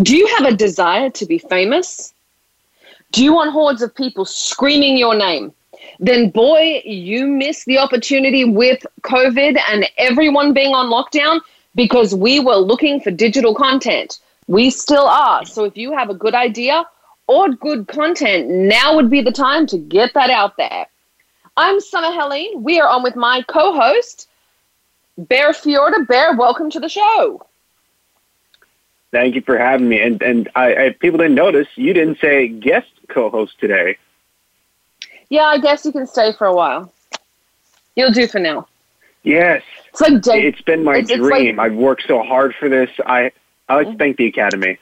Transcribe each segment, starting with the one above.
Do you have a desire to be famous? Do you want hordes of people screaming your name? Then, boy, you missed the opportunity with COVID and everyone being on lockdown because we were looking for digital content. We still are. So, if you have a good idea or good content, now would be the time to get that out there. I'm Summer Helene. We are on with my co host, Bear Fiorda. Bear, welcome to the show. Thank you for having me. And and I, I people didn't notice you didn't say guest co-host today. Yeah, I guess you can stay for a while. You'll do for now. Yes. It's like day- it's been my it's- it's dream. like- I've worked so hard for this. I I like to thank the Academy.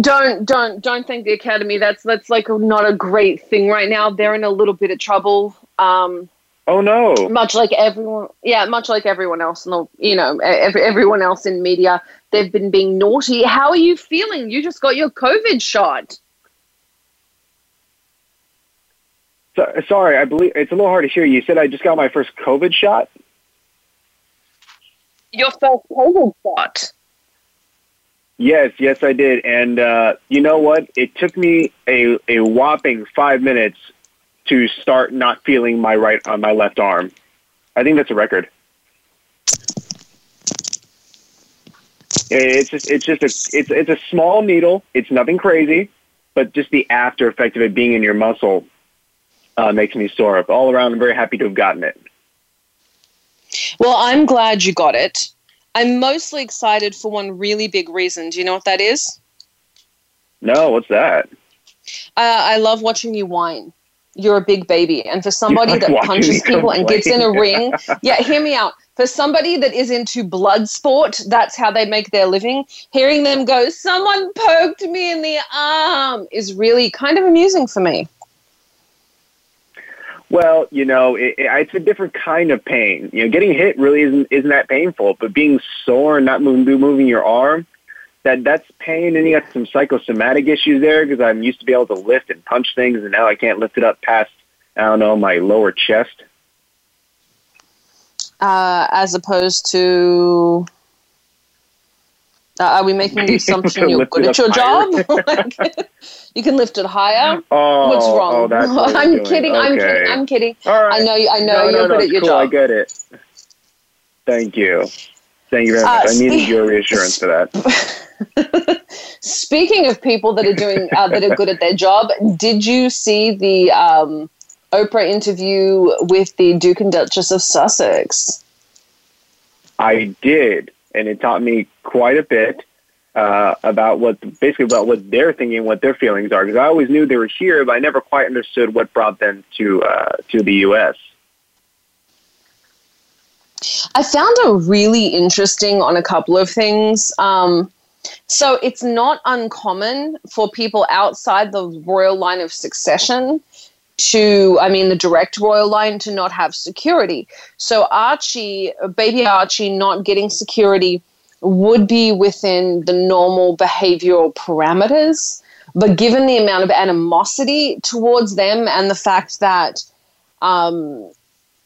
don't don't don't thank the academy. That's that's like not a great thing right now. They're in a little bit of trouble. Um, Oh no. much like everyone yeah much like everyone else in the you know every, everyone else in media they've been being naughty how are you feeling you just got your covid shot So, sorry, I believe it's a little hard to hear. You said I just got my first COVID shot. your first covid shot Yes, yes, I did. And uh, you know what? It took me a, a whopping five minutes to start not feeling my right on my left arm. I think that's a record. It's just it's just a it's it's a small needle. It's nothing crazy, but just the after effect of it being in your muscle uh, makes me sore. But all around, I'm very happy to have gotten it. well i'm glad you got it i'm mostly excited for one really big reason do you know what that is No, what's that? uh, i love watching you whine you're a big baby. And for somebody like that punches people and gets in a ring yeah hear me out. For somebody that is into blood sport that's how they make their living. Hearing them go someone poked me in the arm is really kind of amusing for me. Well, you know, it, it, it's a different kind of pain. You know, getting hit really isn't isn't that painful, but being sore and not moving, moving your arm, that that's pain. And you got some psychosomatic issues there because I'm used to be able to lift and punch things, and now I can't lift it up past I don't know my lower chest. uh, as opposed to uh, are we making the assumption you're good at your job. Like, you can lift it higher Oh, what's wrong Oh, what i'm kidding i'm kidding i'm kidding All right. i know i know no, you're no, no, good at your cool. I get it. Thank you. Thank you very Uh, much. I needed your reassurance for that. Speaking of people that are doing uh, that are good at their job, did you see the um, Oprah interview with the Duke and Duchess of Sussex? I did, and it taught me quite a bit uh, about what basically about what they're thinking, what their feelings are. Because I always knew they were here, but I never quite understood what brought them to uh, to the U.S. I found it really interesting on a couple of things. Um, so it's not uncommon for people outside the royal line of succession to, I mean, the direct royal line to not have security. So Archie, baby Archie, not getting security would be within the normal behavioral parameters. But given the amount of animosity towards them and the fact that um,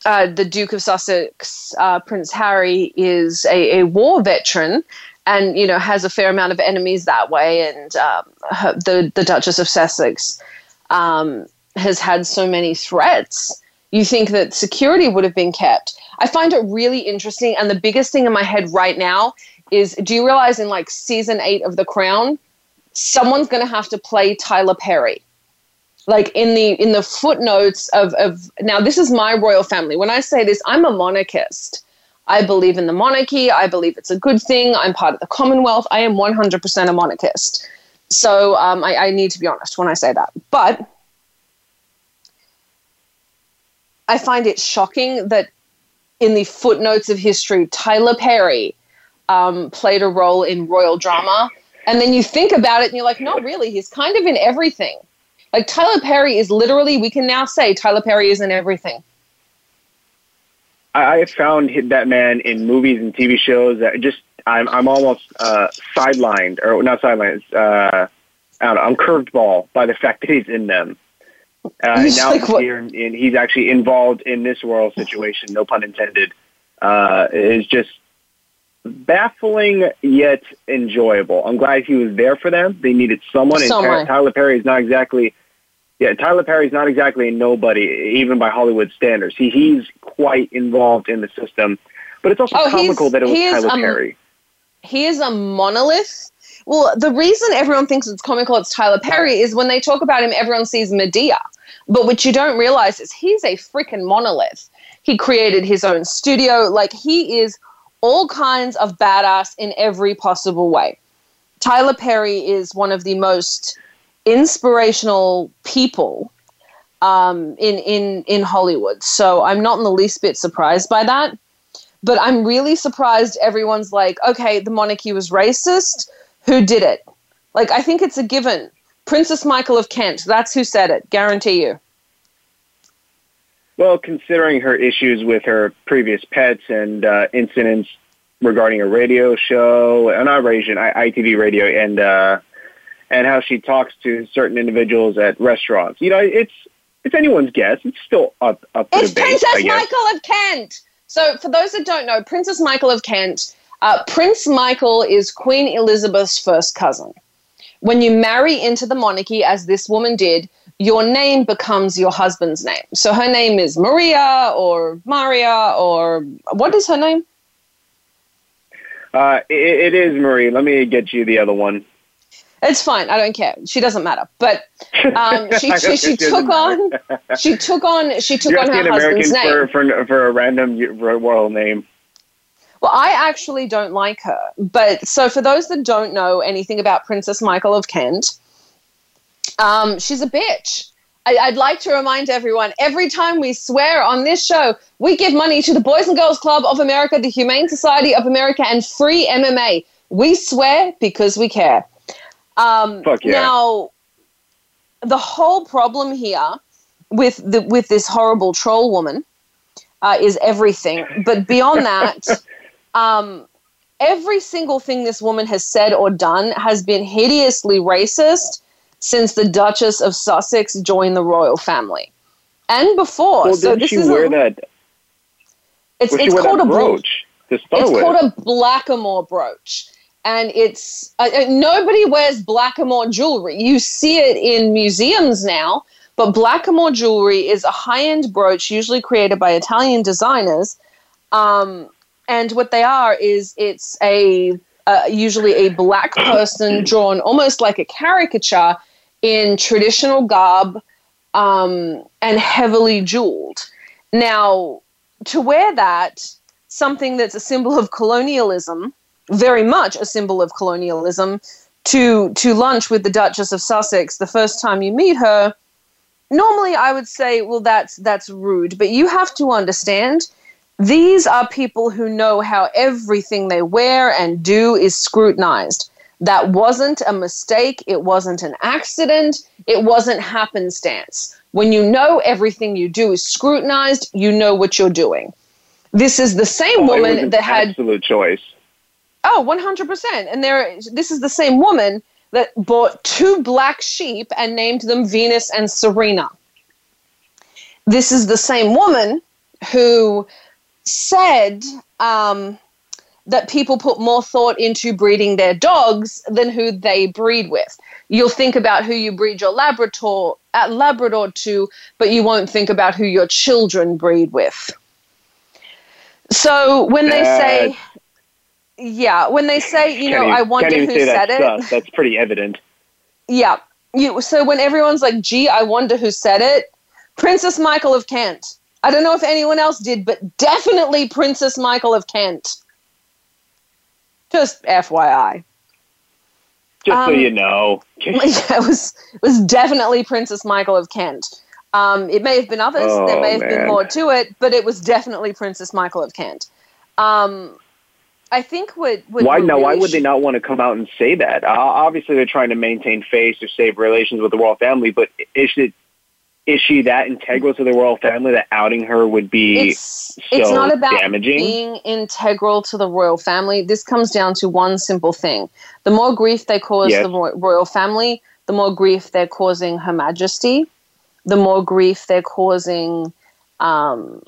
uh, the Duke of Sussex, uh, Prince Harry, is a, a war veteran, and you know has a fair amount of enemies that way. And um, her, the the Duchess of Sussex um, has had so many threats. You think that security would have been kept? I find it really interesting. And the biggest thing in my head right now is: Do you realize in like season eight of The Crown, someone's going to have to play Tyler Perry? Like in the in the footnotes of of now this is my royal family when i say this i'm a monarchist I believe in the monarchy. I believe it's a good thing. I'm part of the Commonwealth. I am 100% a monarchist. So um, I, I need to be honest when I say that. But I find it shocking that in the footnotes of history, Tyler Perry um, played a role in royal drama. And then you think about it and you're like, no, really, he's kind of in everything. Like Tyler Perry is literally, we can now say Tyler Perry is in everything. I have found that man in movies and TV shows that just I'm I'm almost uh, sidelined or not sidelined. Uh, I don't know. I'm curved ball by the fact that he's in them. Uh, he's now like, he's here and, and, he's actually involved in this world situation. No pun intended. Uh, is just baffling yet enjoyable. I'm glad he was there for them. They needed someone, someone. and Tyler Perry is not exactly. Yeah, Tyler Perry is not exactly a nobody, even by Hollywood standards. He he's quite involved in the system, but it's also oh, comical that it was Tyler um, Perry. He is a monolith well, the reason everyone thinks it's comical it's Tyler Perry is when they talk about him, everyone sees Madea. But what you don't realize is he's a freaking monolith. He created his own studio. Like, he is all kinds of badass in every possible way. Tyler Perry is one of the most inspirational people um, in in in Hollywood. So I'm not in the least bit surprised by that. But I'm really surprised everyone's like, okay, the monarchy was racist who did it. Like, I think it's a given. Princess Michael of Kent, that's who said it, guarantee you. Well, considering her issues with her previous pets and uh, incidents regarding a radio show, uh, not radio, ITV radio, and uh, and how she talks to certain individuals at restaurants. You know, it's it's anyone's guess. It's still up up to it's debate. Princess Michael of Kent. So, for those that don't know, Princess Michael of Kent uh, Prince Michael is Queen Elizabeth's first cousin. When you marry into the monarchy, as this woman did, your name becomes your husband's name. So her name is Maria or Maria or what is her name? Uh, it, it is Marie. Let me get you the other one. It's fine. I don't care. She doesn't matter. But um, she, she, she took on she took on she took You're on her husband's American name for, for for a random royal name. Well, I actually don't like her. But so for those that don't know anything about Princess Michael of Kent, um, she's a bitch. I, would like to remind everyone every time we swear on this show, we give money to the Boys and Girls Club of America, the Humane Society of America, and Free MMA. We swear because we care. Um, Fuck yeah. Now, the whole problem here with the, with this horrible troll woman uh, is everything. But beyond that, um, every single thing this woman has said or done has been hideously racist since the Duchess of Sussex joined the royal family, and before. Well, so this she is wear a, that? It's it's called a brooch. it's called a blackamoor brooch, and it's uh, uh, nobody wears blackamoor jewelry. You see it in museums now, but blackamoor jewelry is a high-end brooch, usually created by Italian designers. Um, and what they are is it's a uh, usually a black person drawn almost like a caricature in traditional garb um, and heavily jeweled. Now, to wear that, something that's a symbol of colonialism, very much a symbol of colonialism, to to lunch with the Duchess of Sussex the first time you meet her, normally I would say, well, that's that's rude. But you have to understand these are people who know how everything they wear and do is scrutinized. That wasn't a mistake. It wasn't an accident. It wasn't happenstance. When you know everything you do is scrutinized, you know what you're doing. This is the same oh, woman that had absolute choice. Oh, 100%. And there this is the same woman that bought two black sheep and named them Venus and Serena. This is the same woman who said um, that people put more thought into breeding their dogs than who they breed with. You'll think about who you breed your Labrador at Labrador to, but you won't think about who your children breed with. So when they say, yeah, when they say, you know, I wonder who said it, that's pretty evident. Yeah. You, so when everyone's like, gee, I wonder who said it, Princess Michael of Kent I don't know if anyone else did, but definitely Princess Michael of Kent. Just FYI. Just um, so you know. yeah, it was it was definitely Princess Michael of Kent. Um, it may have been others. Oh, there may have man. been more to it, but it was definitely Princess Michael of Kent. Um, I think what, what why now? Really why would they not want to come out and say that? Uh, obviously, they're trying to maintain face or save relations with the royal family, but is it is she that integral to the royal family that outing her would be it's, so it's not about damaging? being integral to the royal family. This comes down to one simple thing: the more grief they cause yes. the royal family, the more grief they're causing Her Majesty, the more grief they're causing um,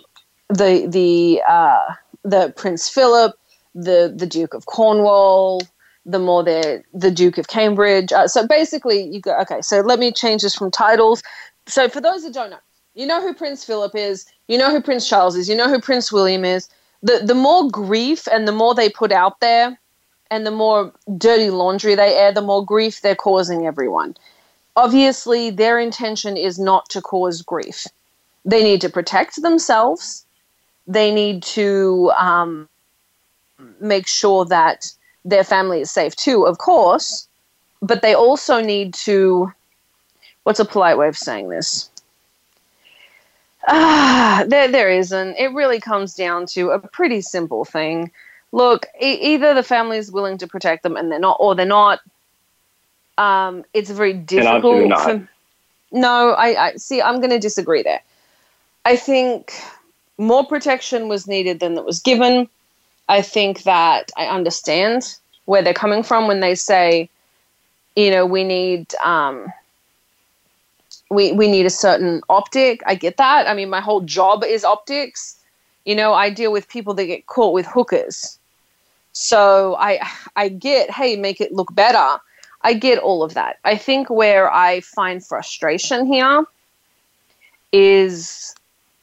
the the uh, the Prince Philip, the the Duke of Cornwall, the more they're the Duke of Cambridge. Uh, so basically, you go okay. So let me change this from titles so for those that don't know, you know who Prince Philip is, you know who Prince Charles is, you know who Prince William is. The the more grief and the more they put out there and the more dirty laundry they air, the more grief they're causing everyone. Obviously, their intention is not to cause grief. They need to protect themselves. They need to um, make sure that their family is safe too, of course. But they also need to what's a polite way of saying this? Ah, there, there isn't. It really comes down to a pretty simple thing. Look, e- either the family is willing to protect them and they're not, or they're not. Um, it's very difficult. For, no, I, I see. I'm going to disagree there. I think more protection was needed than that was given. I think that I understand where they're coming from when they say, you know, we need um, we we need a certain optic. I get that. I mean, my whole job is optics. You know, I deal with people that get caught with hookers. So I I get, hey, make it look better. I get all of that. I think where I find frustration here is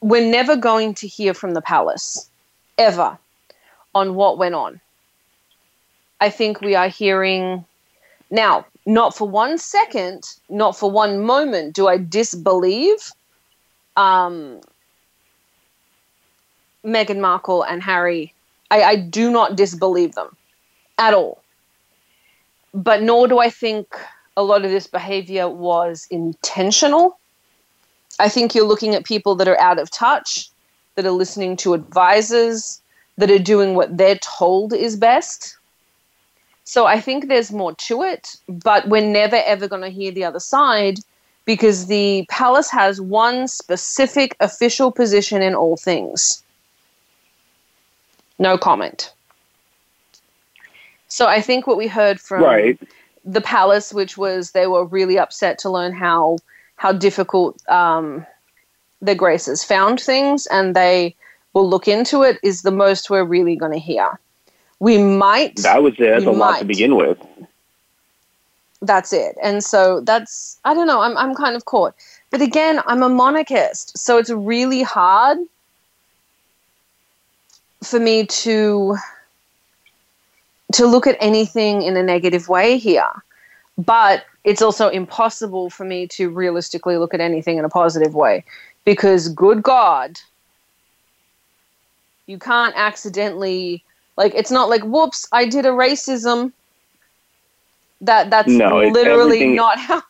we're never going to hear from the palace ever on what went on. I think we are hearing now not for one second, not for one moment do I disbelieve um, Meghan Markle and Harry. I, I do not disbelieve them at all. But nor do I think a lot of this behavior was intentional. I think you're looking at people that are out of touch, that are listening to advisors, that are doing what they're told is best. So I think there's more to it, but we're never ever going to hear the other side because the palace has one specific official position in all things. No comment. So I think what we heard from right. the palace, which was they were really upset to learn how how difficult um, the Graces found things, and they will look into it, is the most we're really going to hear. We might. That was it. That's a lot to begin with. That's it. And so that's, I don't know, I'm, I'm kind of caught. But again, I'm a monarchist. So it's really hard for me to to look at anything in a negative way here. But it's also impossible for me to realistically look at anything in a positive way because good God, you can't accidentally like it's not like whoops, I did a racism. That that's no, literally not how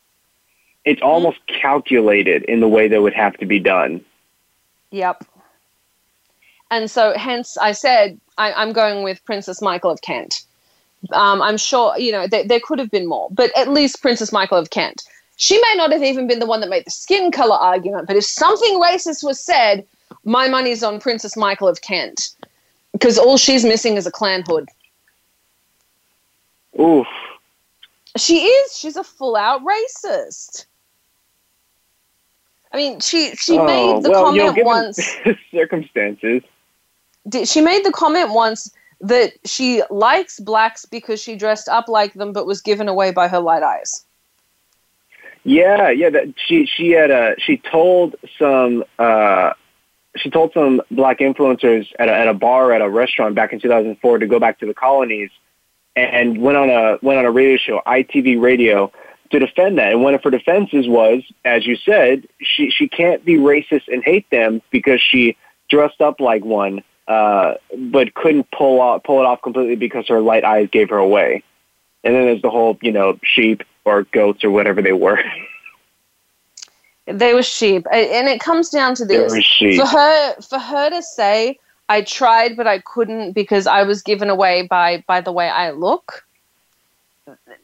it's almost calculated in the way that would have to be done. Yep. And so, hence, I said I, am going with Princess Michael of Kent. Um, I'm sure, you know, there, there could have been more, but at least Princess Michael of Kent. She may not have even been the one that made the skin color argument, but if something racist was said, my money's on Princess Michael of Kent because all she's missing is a Klan hood. Oof. She is. She's a full out racist. I mean, she she oh, made the well, comment you know, once. circumstances. Did, she made the comment once that she likes blacks because she dressed up like them, but was given away by her light eyes. Yeah, yeah. That she she had a she told some uh, she told some black influencers at a, at a bar at a restaurant back in 2004 to go back to the colonies and went on a went on a radio show, ITV Radio, to defend that. And one of her defenses was, as you said, she she can't be racist and hate them because she dressed up like one, uh, but couldn't pull off pull it off completely because her light eyes gave her away. And then there's the whole, you know, sheep or goats or whatever they were. They were sheep, and it comes down to this: for her, for her to say, "I tried, but I couldn't because I was given away by by the way I look."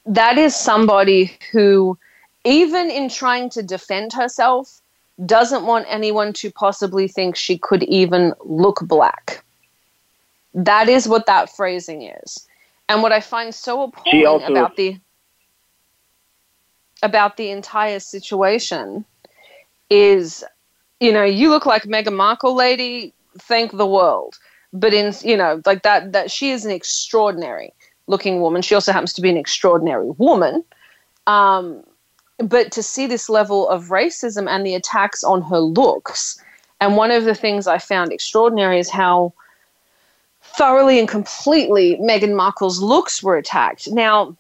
That is somebody who, even in trying to defend herself, doesn't want anyone to possibly think she could even look black. That is what that phrasing is. And what I find so appalling about the about the entire situation is, you know, you look like Meghan Markle, lady. Thank the world. But in, you know, like that, that she is an extraordinary looking woman. She also happens to be an extraordinary woman. Um, but to see this level of racism and the attacks on her looks, and one of the things I found extraordinary is how thoroughly and completely Meghan Markle's looks were attacked. Now,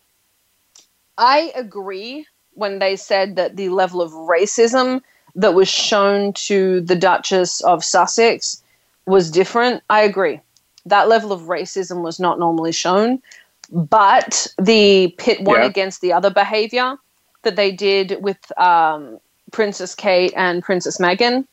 I agree when they said that the level of racism that was shown to the Duchess of Sussex was different. I agree. That level of racism was not normally shown, but the pit one yeah. against the other behavior that they did with um, Princess Kate and Princess Meghan.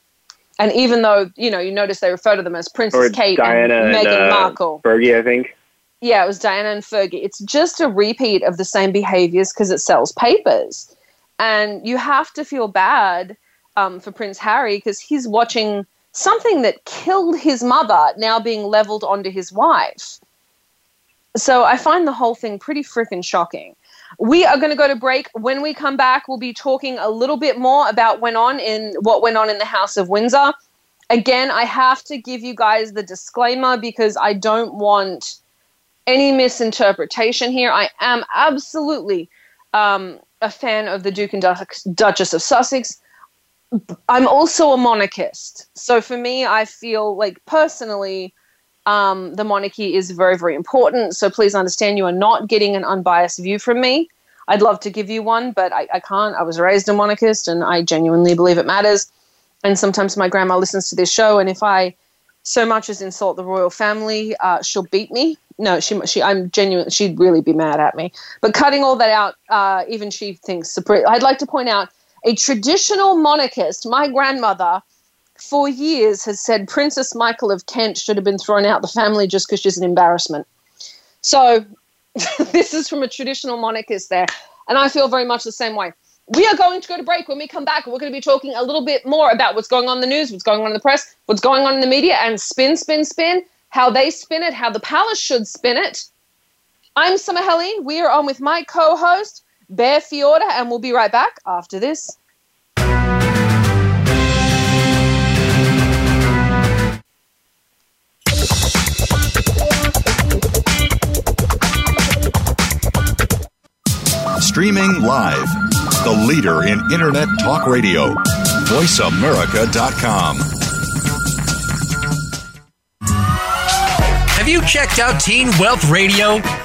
And even though, you know, you notice they refer to them as Princess or Kate Diana and Meghan uh, Markle. Fergie, I think. Yeah, it was Diana and Fergie. It's just a repeat of the same behaviors because it sells papers. And you have to feel bad um, for Prince Harry because he's watching something that killed his mother now being leveled onto his wife. So I find the whole thing pretty freaking shocking. We are going to go to break. When we come back, we'll be talking a little bit more about went on in what went on in the House of Windsor. Again, I have to give you guys the disclaimer because I don't want any misinterpretation here. I am absolutely um, a fan of the Duke and Duchess of Sussex. I'm also a monarchist. So for me, I feel like personally, um, the monarchy is very, very important. So please understand you are not getting an unbiased view from me. I'd love to give you one, but I, I can't. I was raised a monarchist and I genuinely believe it matters. And sometimes my grandma listens to this show, and if I so much as insult the royal family, uh, she'll beat me. No, she, she, I'm genuine. She'd really be mad at me. But cutting all that out, uh, even she thinks. I'd like to point out a traditional monarchist, my grandmother, for years has said Princess Michael of Kent should have been thrown out the family just because she's an embarrassment. So this is from a traditional monarchist there. And I feel very much the same way. We are going to go to break. When we come back, we're going to be talking a little bit more about what's going on in the news, what's going on in the press, what's going on in the media, and spin, spin, spin, how they spin it, how the palace should spin it. I'm Summer Helene. We are on with my co host, Bear Fiorda, and we'll be right back after this. Streaming live, the leader in Internet talk radio, voiceamerica.com. Have you checked out Teen Wealth Radio?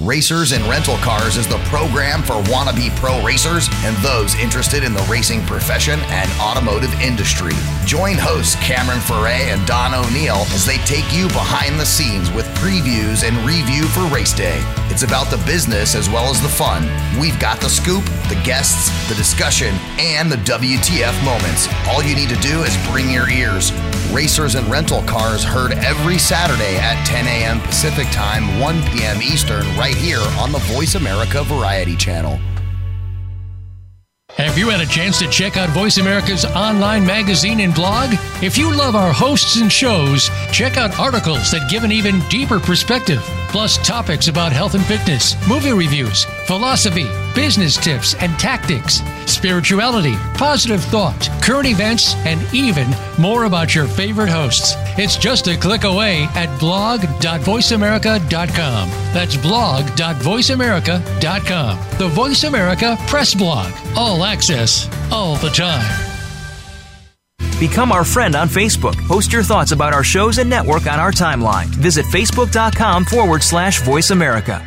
Racers and Rental Cars is the program for wannabe pro racers and those interested in the racing profession and automotive industry. Join hosts Cameron Foray and Don O'Neill as they take you behind the scenes with previews and review for race day. It's about the business as well as the fun. We've got the scoop, the guests, the discussion, and the WTF moments. All you need to do is bring your ears. Racers and Rental Cars heard every Saturday at 10 a.m. Pacific Time, 1 p.m. Eastern, right here on the Voice America Variety Channel. Have you had a chance to check out Voice America's online magazine and blog? If you love our hosts and shows, check out articles that give an even deeper perspective, plus topics about health and fitness, movie reviews, philosophy, business tips and tactics, spirituality, positive thought, current events, and even more about your favorite hosts. It's just a click away at blog.voiceamerica.com. That's blog.voiceamerica.com. The Voice America Press Blog. All access, all the time. Become our friend on Facebook. Post your thoughts about our shows and network on our timeline. Visit facebook.com forward slash voice America.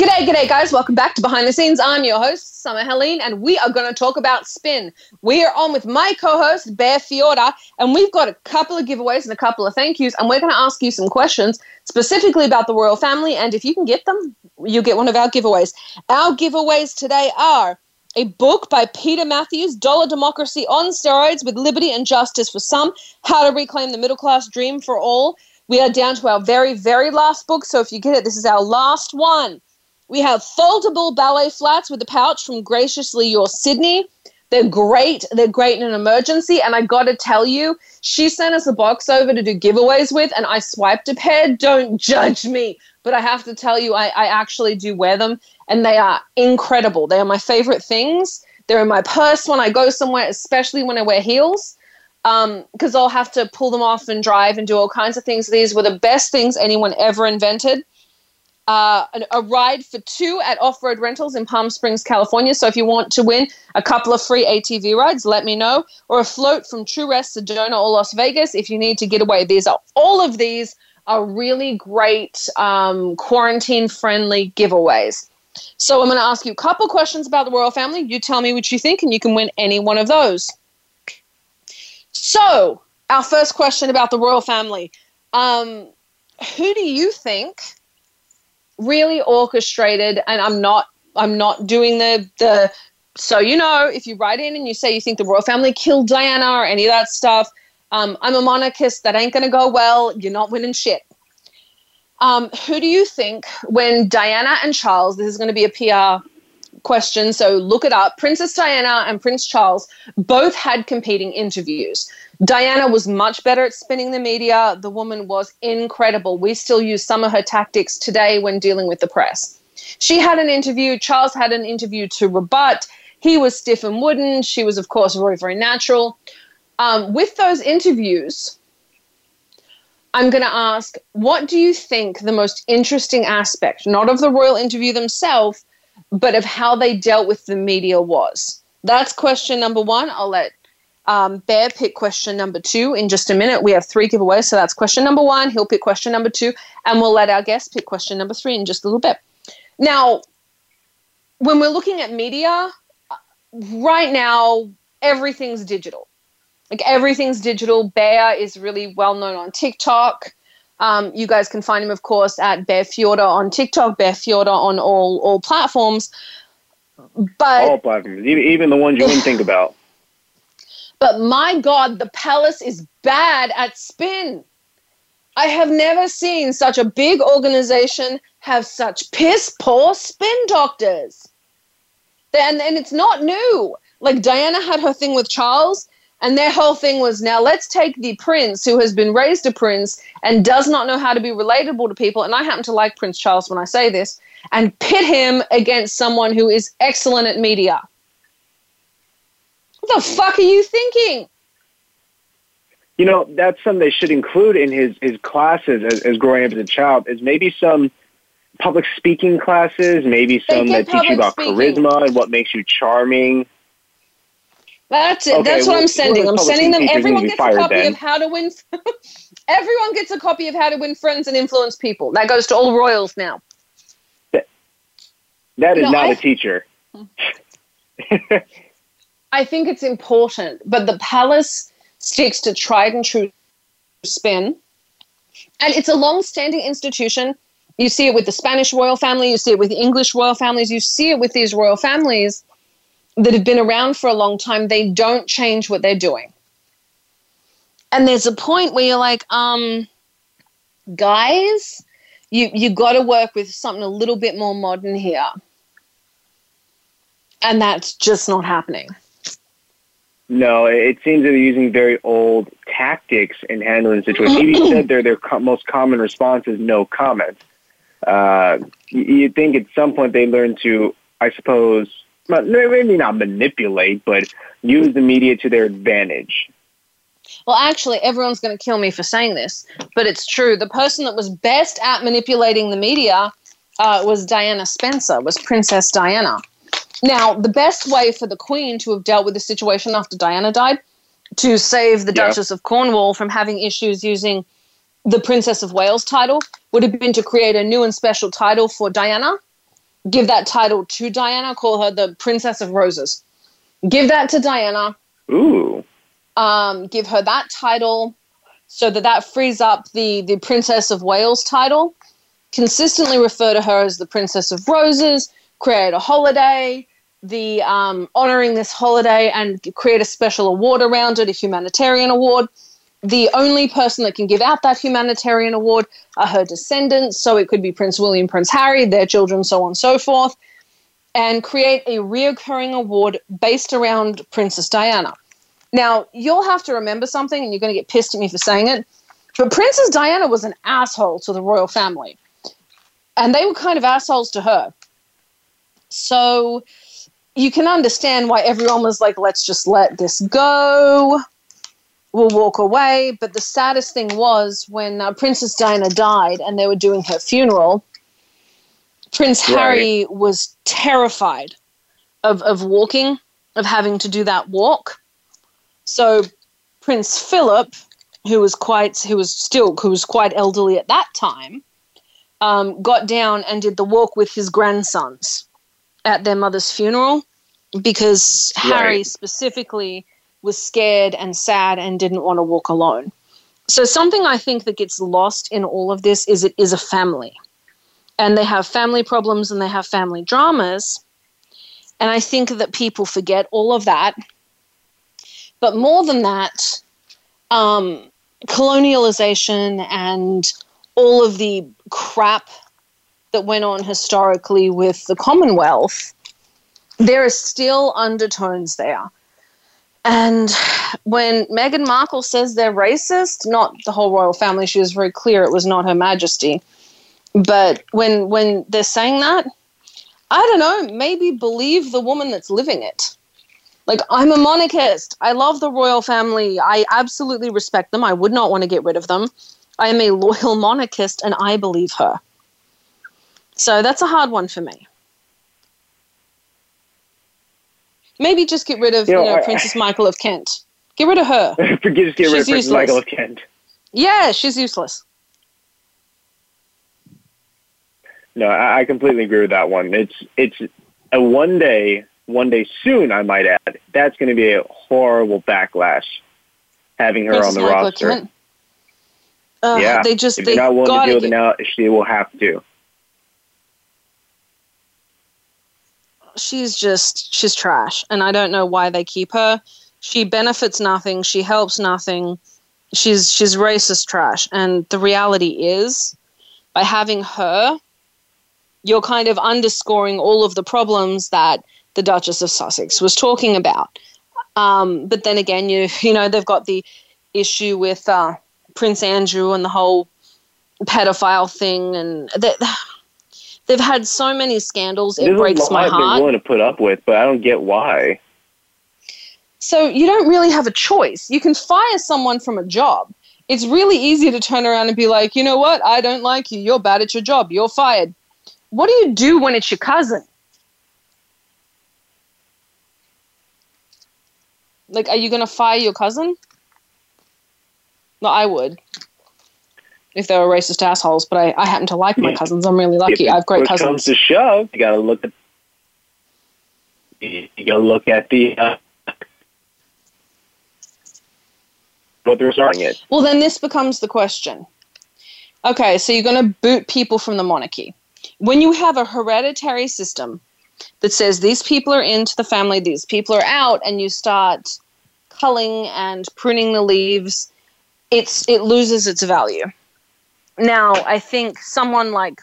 G'day, g'day, guys. Welcome back to Behind the Scenes. I'm your host, Summer Helene, and we are going to talk about spin. We are on with my co host, Bear Fiorda, and we've got a couple of giveaways and a couple of thank yous, and we're going to ask you some questions specifically about the royal family. And if you can get them, you'll get one of our giveaways. Our giveaways today are a book by Peter Matthews, Dollar Democracy on Steroids with Liberty and Justice for Some How to Reclaim the Middle Class Dream for All. We are down to our very, very last book. So if you get it, this is our last one. We have foldable ballet flats with a pouch from Graciously Your Sydney. They're great. They're great in an emergency. And I got to tell you, she sent us a box over to do giveaways with, and I swiped a pair. Don't judge me. But I have to tell you, I, I actually do wear them, and they are incredible. They are my favorite things. They're in my purse when I go somewhere, especially when I wear heels, because um, I'll have to pull them off and drive and do all kinds of things. These were the best things anyone ever invented uh, a ride for two at Off Road Rentals in Palm Springs, California. So if you want to win a couple of free ATV rides, let me know. Or a float from True Rest Sedona or Las Vegas if you need to get away. These are all of these are really great um, quarantine friendly giveaways. So I'm going to ask you a couple questions about the royal family. You tell me what you think, and you can win any one of those. So our first question about the royal family. Um, who do you think really orchestrated and i'm not i'm not doing the the so you know if you write in and you say you think the royal family killed diana or any of that stuff um, i'm a monarchist that ain't going to go well you're not winning shit. Um, who do you think when diana and charles this is going to be a pr question so look it up princess diana and prince charles both had competing interviews Diana was much better at spinning the media. The woman was incredible. We still use some of her tactics today when dealing with the press. She had an interview, Charles had an interview to rebut. He was stiff and wooden. She was, of course, very, very natural. Um, with those interviews, I'm going to ask, what do you think the most interesting aspect, not of the royal interview themselves, but of how they dealt with the media was? That's question number one. I'll let um, Bear pick question number two in just a minute. We have three giveaways, so that's question number one. He'll pick question number two, and we'll let our guest pick question number three in just a little bit. Now, when we're looking at media, right now, everything's digital. Like everything's digital. Bear is really well known on TikTok. Um, you guys can find him, of course, at Bear Fiorda on TikTok, Bear Fiorda on all all platforms. But all platforms, even the ones you wouldn't think about. But my God, the palace is bad at spin. I have never seen such a big organization have such piss poor spin doctors. And, and it's not new. Like Diana had her thing with Charles, and their whole thing was now let's take the prince who has been raised a prince and does not know how to be relatable to people. And I happen to like Prince Charles when I say this, and pit him against someone who is excellent at media. What the fuck are you thinking? You know, that's something they should include in his, his classes as, as growing up as a child is maybe some public speaking classes, maybe some that teach you about speaking. charisma and what makes you charming. That's it. Okay, That's what I'm sending. I'm sending them. Everyone gets a copy then. of How to Win. everyone gets a copy of How to Win Friends and Influence People. That goes to all royals now. That, that is not I, a teacher. Hmm. I think it's important, but the palace sticks to tried and true spin. And it's a long standing institution. You see it with the Spanish royal family, you see it with the English royal families, you see it with these royal families that have been around for a long time. They don't change what they're doing. And there's a point where you're like, um, guys, you you got to work with something a little bit more modern here. And that's just not happening. No, it seems they're using very old tactics in handling the situation. Evie said their their co- most common response is no comment. Uh, you'd think at some point they learn to, I suppose, maybe not manipulate, but use the media to their advantage. Well, actually, everyone's going to kill me for saying this, but it's true. The person that was best at manipulating the media uh, was Diana Spencer, was Princess Diana. Now, the best way for the Queen to have dealt with the situation after Diana died, to save the Yeah. Duchess of Cornwall from having issues using the Princess of Wales title, would have been to create a new and special title for Diana, give that title to Diana, call her the Princess of Roses. Give that to Diana, Ooh, um, give her that title so that that frees up the the princess of wales title consistently refer to her as the princess of roses create a holiday the um, honoring this holiday and create a special award around it a humanitarian award the only person that can give out that humanitarian award are her descendants so it could be prince william prince harry their children so on and so forth and create a reoccurring award based around princess diana now, you'll have to remember something, and you're going to get pissed at me for saying it. But Princess Diana was an asshole to the royal family, and they were kind of assholes to her. So you can understand why everyone was like, let's just let this go. We'll walk away. But the saddest thing was when uh, Princess Diana died and they were doing her funeral, Prince Right. Harry was terrified of, of walking, of having to do that walk. So Prince Philip, who was quite, who was still, who was quite elderly at that time, um, got down and did the walk with his grandsons at their mother's funeral because Harry specifically was scared and sad and didn't want to walk alone. So something I think that gets lost in all of this is it is a family. And they have family problems and they have family dramas. And I think that people forget all of that. But more than that, um, colonialization and all of the crap that went on historically with the Commonwealth, there are still undertones there. And when Meghan Markle says they're racist, not the whole royal family, she was very clear it was not Her Majesty. But when when they're saying that, I don't know, maybe believe the woman that's living it. Like I'm a monarchist. I love the royal family. I absolutely respect them. I would not want to get rid of them. I am a loyal monarchist and I believe her. So that's a hard one for me. Maybe just get rid of You you know, know, I- Princess Michael of Kent. Get rid of her. Forget just get rid She's of Prince useless. Michael of Kent. Yeah, she's useless. No, I, I completely agree with that one. It's it's a one day, one day soon. I might add. That's going to be a horrible backlash. Having her Princess on the Michael roster. Uh, yeah, they just if they you're not willing to deal with it now, she will have to. She's just she's trash and i don't know why they keep her. She benefits nothing she helps nothing. She's she's racist trash and the reality is by having her you're kind of underscoring all of the problems that the duchess of sussex was talking about. Um, but then again you you know they've got the issue with uh, prince andrew and the whole pedophile thing and that they've had so many scandals it There's breaks a my lot they're heart willing to put up with, but I don't get why. So you don't really have a choice. You can fire someone from a job. It's really easy to turn around and be like, you know what? I don't like you. You're bad at your job. You're fired. What do you do when it's your cousin? Like, are you going to fire your cousin? No, I would. If they were racist assholes, but I, I happen to like my cousins. I'm really lucky. I have great push comes cousins. to shove, you got to look at you got to look at the uh, what they're starting it. Well, then this becomes the question. Okay, so you're going to boot people from the monarchy. When you have a hereditary system that says these people are into the family, these people are out, and you start culling and pruning the leaves, it's it loses its value. Now, I think someone like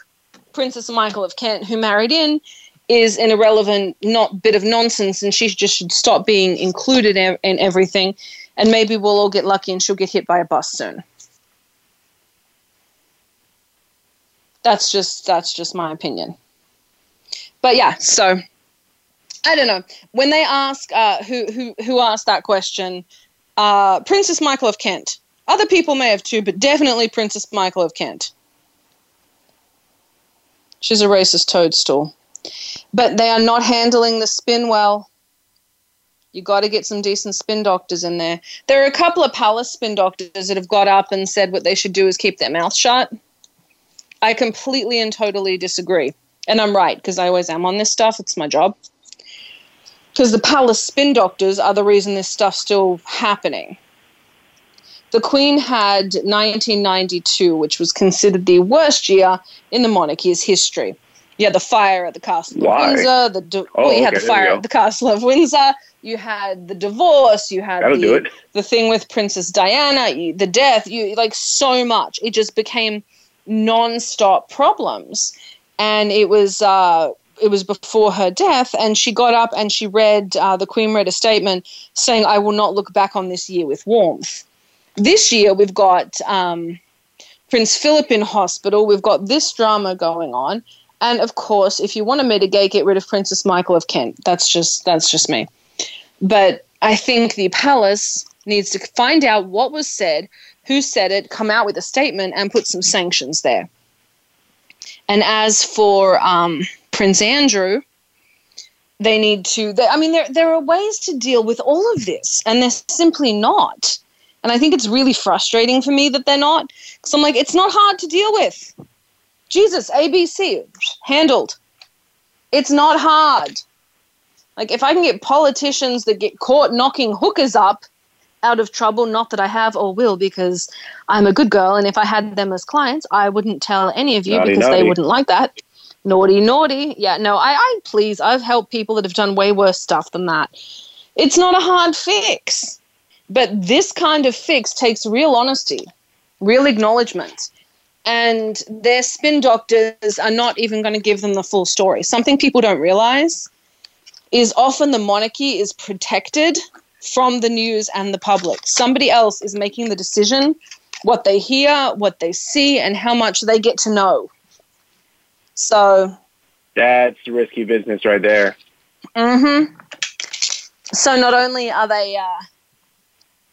Princess Michael of Kent, who married in, is an irrelevant, not bit of nonsense, and she just should stop being included in, in everything. And maybe we'll all get lucky, and she'll get hit by a bus soon. That's just that's just my opinion. But yeah, so I don't know. When they ask uh, who who who asked that question, uh, Princess Michael of Kent. Other people may have too, but definitely Princess Michael of Kent. She's a racist toadstool. But they are not handling the spin well. You got to get some decent spin doctors in there. There are a couple of palace spin doctors that have got up and said what they should do is keep their mouth shut. I completely and totally disagree. And I'm right because I always am on this stuff. It's my job. Because the palace spin doctors are the reason this stuff's still happening. The Queen had 1992, which was considered the worst year in the monarchy's history. You had the fire at the castle Why? of Windsor. The Oh, well, you had the fire at the castle of Windsor. You had the divorce. You had That'll the, the thing with Princess Diana. You, the death. You like so much. It just became non-stop problems, and it was uh, it was before her death. And she got up and she read uh, the Queen read a statement saying, "I will not look back on this year with warmth." This year we've got um, Prince Philip in hospital. We've got this drama going on, and of course, if you want to mitigate, get rid of Princess Michael of Kent. That's just that's just me. But I think the palace needs to find out what was said, who said it, come out with a statement, and put some sanctions there. And as for um, Prince Andrew, they need to. They, I mean, there there are ways to deal with all of this, and they're simply not. And I think it's really frustrating for me that they're not, because I'm like, it's not hard to deal with. Jesus, ABC, handled. It's not hard. Like, if I can get politicians that get caught knocking hookers up out of trouble, not that I have or will, because I'm a good girl, and if I had them as clients, I wouldn't tell any of you Naughty, because they wouldn't like that. Naughty, naughty. Yeah, no, I, I please, I've helped people that have done way worse stuff than that. It's not a hard fix. But this kind of fix takes real honesty, real acknowledgement. And their spin doctors are not even going to give them the full story. Something people don't realize is often the monarchy is protected from the news and the public. Somebody else is making the decision what they hear, what they see, and how much they get to know. So, That's risky business right there. hmm So not only are they uh,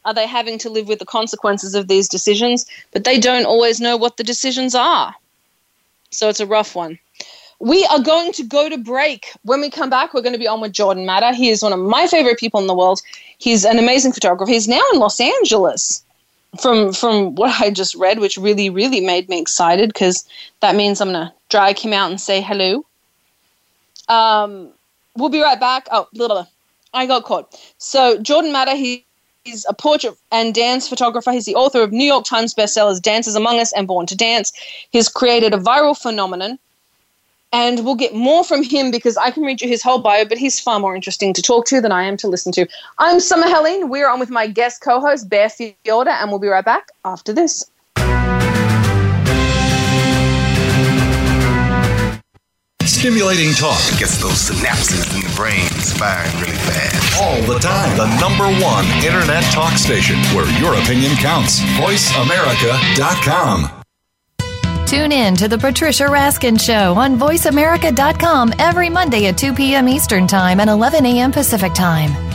are they having to live with the consequences of these decisions, but they don't always know what the decisions are. So it's a rough one. We are going to go to break. When we come back, we're going to be on with Jordan Matter. He is one of my favorite people in the world. He's an amazing photographer. He's now in Los Angeles. From from what I just read, which really really made me excited because that means I'm gonna drag him out and say hello. Um, we'll be right back. Oh, blah. I got caught. So Jordan Matter, he, he's a portrait and dance photographer. He's the author of New York Times bestsellers Dances Among Us and Born to Dance. He's created a viral phenomenon. And we'll get more from him because I can read you his whole bio, but he's far more interesting to talk to than I am to listen to. I'm Summer Helene. We're on with my guest co-host, Bear Fiorda, and we'll be right back after this. Stimulating talk Gets those synapses in the brain firing really fast. All the time. The number one internet talk station where your opinion counts. VoiceAmerica.com. Tune in to the Patricia Raskin Show on VoiceAmerica.com every Monday at 2 p.m. Eastern Time and 11 a.m. Pacific Time.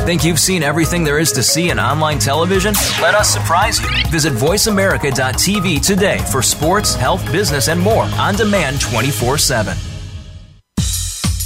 Think you've seen everything there is to see in online television? Let us surprise you. Visit VoiceAmerica.tv today for sports, health, business, and more on demand 24 7.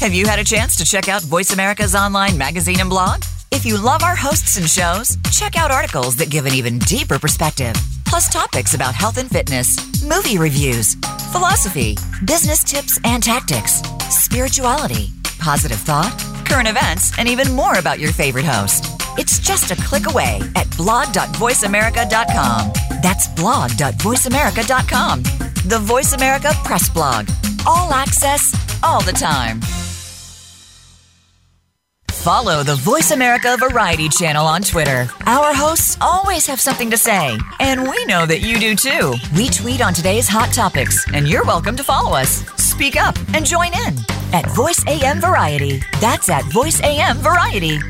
Have you had a chance to check out Voice America's online magazine and blog? If you love our hosts and shows, check out articles that give an even deeper perspective, plus topics about health and fitness, movie reviews, philosophy, business tips and tactics, spirituality, positive thought, current events, and even more about your favorite host. It's just a click away at blog.voiceamerica.com. That's blog.voiceamerica.com. The Voice America Press Blog. All access, all the time. Follow the Voice America Variety channel on Twitter. Our hosts always have something to say, and we know that you do too. We tweet on today's hot topics, and you're welcome to follow us. Speak up and join in at Voice AM Variety. That's at Voice AM Variety.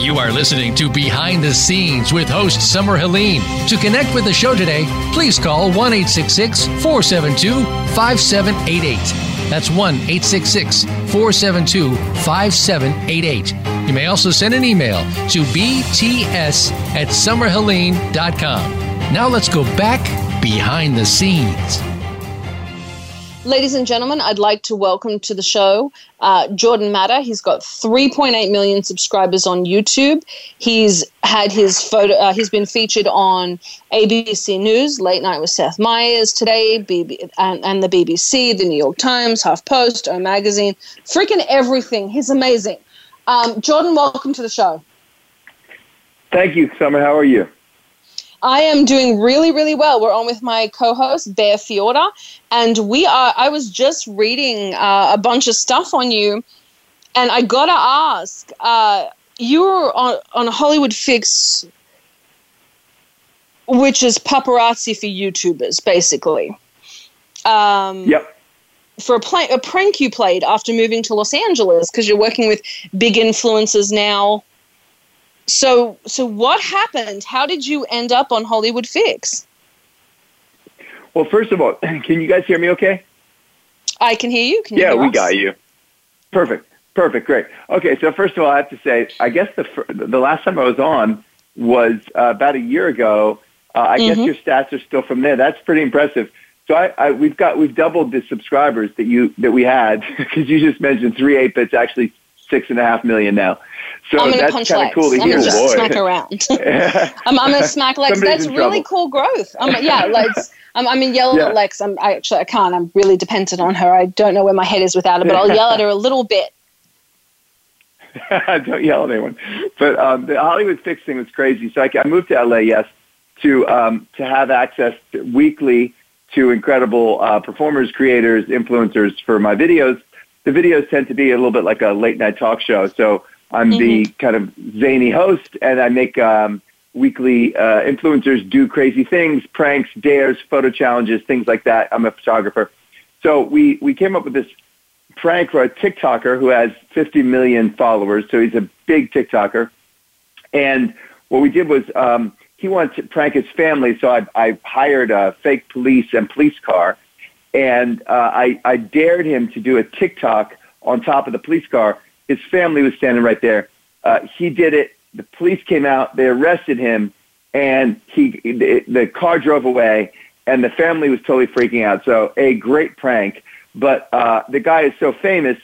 You are listening to Behind the Scenes with host Summer Helene. To connect with the show today, please call 1 472 5788. That's 1 472 5788. You may also send an email to bts at summerhelene.com. Now let's go back behind the scenes. Ladies and gentlemen, I'd like to welcome to the show uh, Jordan Matter. He's got 3.8 million subscribers on YouTube. He's had his photo. Uh, he's been featured on ABC News, Late Night with Seth Meyers today, BB, and, and the BBC, the New York Times, HuffPost, O Magazine, freaking everything. He's amazing. Um, Jordan, welcome to the show. Thank you, Summer. How are you? I am doing really, really well. We're on with my co-host Bear Fiorda, and we are. I was just reading uh, a bunch of stuff on you, and I gotta ask. Uh, you were on on Hollywood Fix, which is paparazzi for YouTubers, basically. Um, yep. For a, play, a prank you played after moving to Los Angeles, because you're working with big influencers now. So so what happened? How did you end up on hollywood fix? Well first of all can you guys hear me okay? I can hear you. Can you yeah we us? got you. Perfect. Perfect. Great. Okay so first of all i have to say i guess the the last time i was on was uh, about a year ago. Uh, i mm-hmm. guess your stats are still from there. That's pretty impressive so I, I, we've got we've doubled the subscribers that you that we had because you just mentioned three eight bits actually six and a half million now. So I'm that's kind of cool to I'm hear. gonna just Boy. smack around. I'm, I'm gonna smack Lex. Somebody's That's really trouble. cool growth. I'm, yeah, legs. I'm, I'm in yell Yeah. at Lex. I'm I actually I can't. I'm really dependent on her. I don't know where my head is without her, but I'll yell at her a little bit. Don't yell at anyone. But um, the Hollywood Fix thing was crazy. So I, I moved to LA, yes, to um, to have access to, weekly to incredible uh, performers, creators, influencers for my videos. The videos tend to be a little bit like a late night talk show. So I'm the kind of zany host, and I make um, weekly uh, influencers do crazy things, pranks, dares, photo challenges, things like that. I'm a photographer. So we, we came up with this prank for a TikToker who has 50 million followers. So he's a big TikToker. And what we did was um, he wanted to prank his family. So I, I hired a fake police and police car. And uh, I, I dared him to do a TikTok on top of the police car. His family was standing right there. Uh, he did it. The police came out. They arrested him. And he, the, the car drove away. And the family was totally freaking out. So a great prank. But uh, the guy is so famous,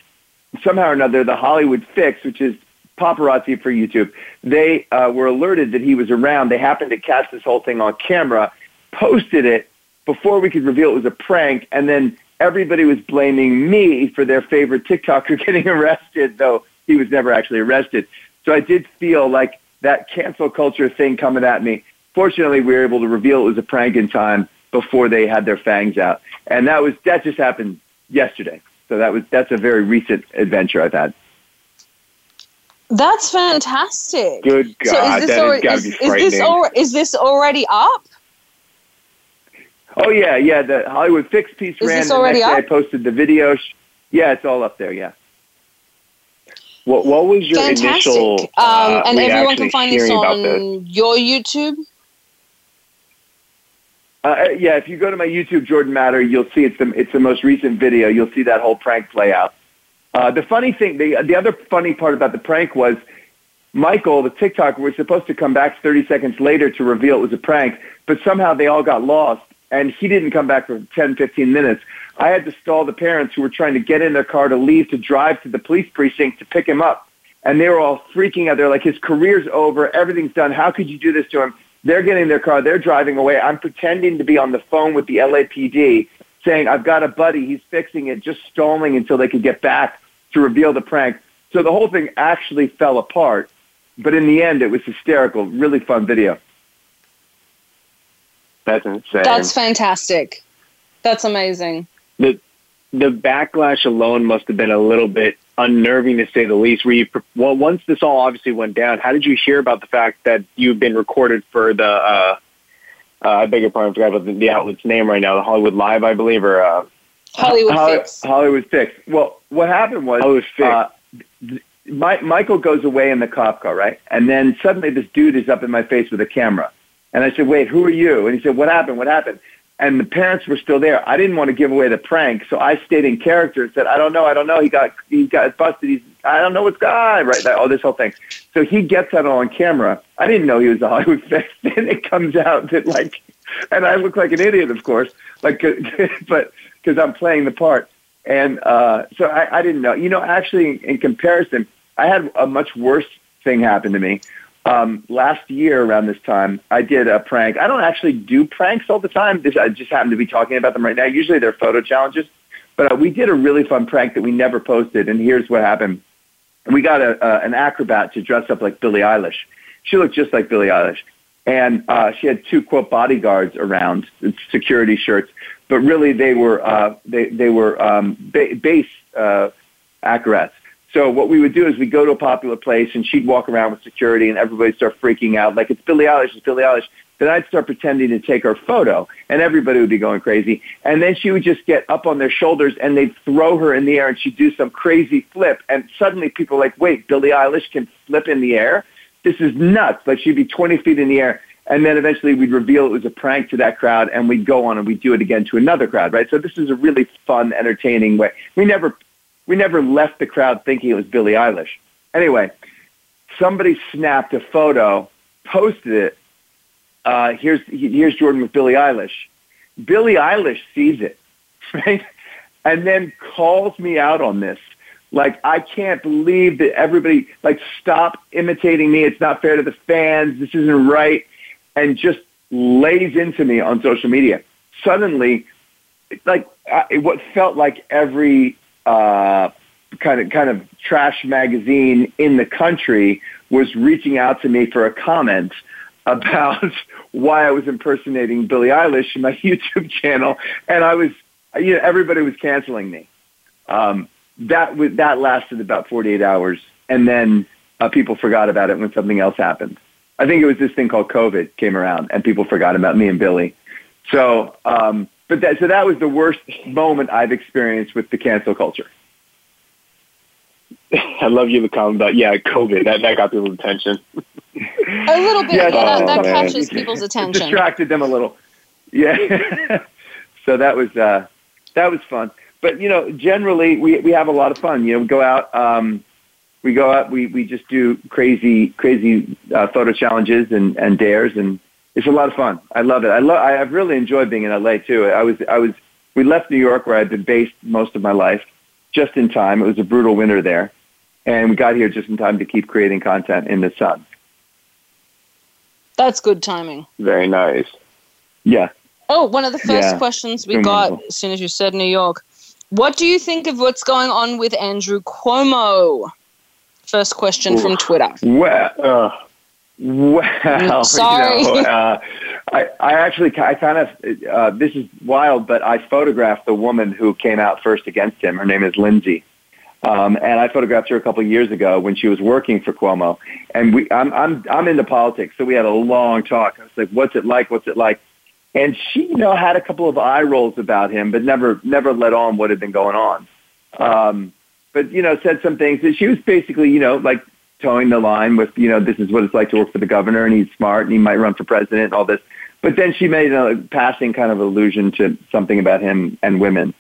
somehow or another, the Hollywood Fix, which is paparazzi for YouTube, they uh, were alerted that he was around. They happened to catch this whole thing on camera, posted it before we could reveal it was a prank, and then everybody was blaming me for their favorite TikToker getting arrested, though he was never actually arrested. So I did feel like that cancel culture thing coming at me. Fortunately, we were able to reveal it was a prank in time before they had their fangs out, and that was that just happened yesterday. So that was that's a very recent adventure I've had. That's fantastic. Good so God, is this, gotta is, is this, al- is this already up? Oh yeah, yeah. The Hollywood Fix piece Is ran. this already day I posted the video. Yeah, it's all up there. Yeah. What What was your Fantastic. initial um, uh, and everyone can find this on this? your YouTube. Uh, yeah, if you go to my YouTube Jordan Matter, you'll see it's the it's the most recent video. You'll see that whole prank play out. Uh, the funny thing, the the other funny part about the prank was Michael, the TikToker, was supposed to come back 30 seconds later to reveal it was a prank, but somehow they all got lost, and he didn't come back for 10, 15 minutes. I had to stall the parents who were trying to get in their car to leave to drive to the police precinct to pick him up. And they were all freaking out. They're like, his career's over. Everything's done. How could you do this to him? They're getting in their car. They're driving away. I'm pretending to be on the phone with the LAPD saying, I've got a buddy. He's fixing it, just stalling until they could get back to reveal the prank. So the whole thing actually fell apart. But in the end, it was hysterical. Really fun video. That's insane. That's fantastic. That's amazing. The the backlash alone must have been a little bit unnerving to say the least. Were you well once this all obviously went down? How did you hear about the fact that you've been recorded for the? Uh, uh, I beg your pardon, I forgot about the, the, outlet's name right now. The Hollywood Live, I believe, or uh, Hollywood Holly, Fix. Hollywood Fix. Well, what happened was Hollywood Fix. Uh, my, Michael goes away in the cop car, right? And then suddenly this dude is up in my face with a camera. And I said, wait, who are you? And he said, what happened? What happened? And the parents were still there. I didn't want to give away the prank, so I stayed in character and said, I don't know, I don't know. He got he got busted. He's I don't know what's going on, right? That, oh, this whole thing. So he gets that all on camera. I didn't know he was a Hollywood fix. Then it comes out that like, and I look like an idiot, of course, like, but because I'm playing the part. And uh, so I, I didn't know. You know, actually, in comparison, I had a much worse thing happen to me. Um, last year around this time, I did a prank. I don't actually do pranks all the time. This, I just happen to be talking about them right now. Usually they're photo challenges. But uh, we did a really fun prank that we never posted. And here's what happened. We got a, uh, an acrobat to dress up like Billie Eilish. She looked just like Billie Eilish. And uh, she had two, quote, bodyguards around, security shirts. But really they were, uh, they, they were um, ba- base uh, acrobats. So what we would do is we go to a popular place and she'd walk around with security and everybody start freaking out like it's Billie Eilish, it's Billie Eilish. Then I'd start pretending to take her photo and everybody would be going crazy. And then she would just get up on their shoulders and they'd throw her in the air and she'd do some crazy flip. And suddenly people are like, wait, Billie Eilish can flip in the air? This is nuts. Like she'd be 20 feet in the air. And then eventually we'd reveal it was a prank to that crowd and we'd go on and we'd do it again to another crowd, right? So this is a really fun, entertaining way. We never we never left the crowd thinking it was Billie Eilish. Anyway, somebody snapped a photo, posted it. Uh, here's here's Jordan with Billie Eilish. Billie Eilish sees it, right, and then calls me out on this. Like I can't believe that everybody like stop imitating me. It's not fair to the fans. This isn't right, and just lays into me on social media. Suddenly, like I, what felt like every uh, kind of kind of trash magazine in the country was reaching out to me for a comment about why I was impersonating Billie Eilish in my YouTube channel, and I was, you know, everybody was canceling me. Um, that w- that lasted about 48 hours, and then uh, people forgot about it when something else happened. I think it was this thing called COVID came around, and people forgot about me and Billy. So um, but that, so that was the worst moment I've experienced with the cancel culture. I love you the comment about yeah, COVID. That that got people's attention. a little bit. Yeah, yeah that, that catches people's attention. distracted them a little. Yeah. so that was uh, that was fun. But you know, generally we we have a lot of fun. You know, we go out. Um, we go out. We we just do crazy crazy uh, photo challenges and and dares and it's a lot of fun. I love it. I love. I've really enjoyed being in LA too. I was. I was. We left New York, where I'd been based most of my life, just in time. It was a brutal winter there, and we got here just in time to keep creating content in the sun. That's good timing. Very nice. Yeah. Oh, one of the first yeah. questions we got as soon as you said New York. What do you think of what's going on with Andrew Cuomo? First question Ooh. from Twitter. Well, uh, well, sorry. You know, uh, I, I actually, I kind of, uh, this is wild, but I photographed the woman who came out first against him. Her name is Lindsay. Um, and I photographed her a couple of years ago when she was working for Cuomo. And we, I'm, I'm, I'm into politics, so we had a long talk. I was like, "What's it like? What's it like?" And she, you know, had a couple of eye rolls about him, but never, never let on what had been going on. Um, but you know, said some things that she was basically, you know, like towing the line with, you know, this is what it's like to work for the governor and he's smart and he might run for president and all this. But then she made a passing kind of allusion to something about him and women.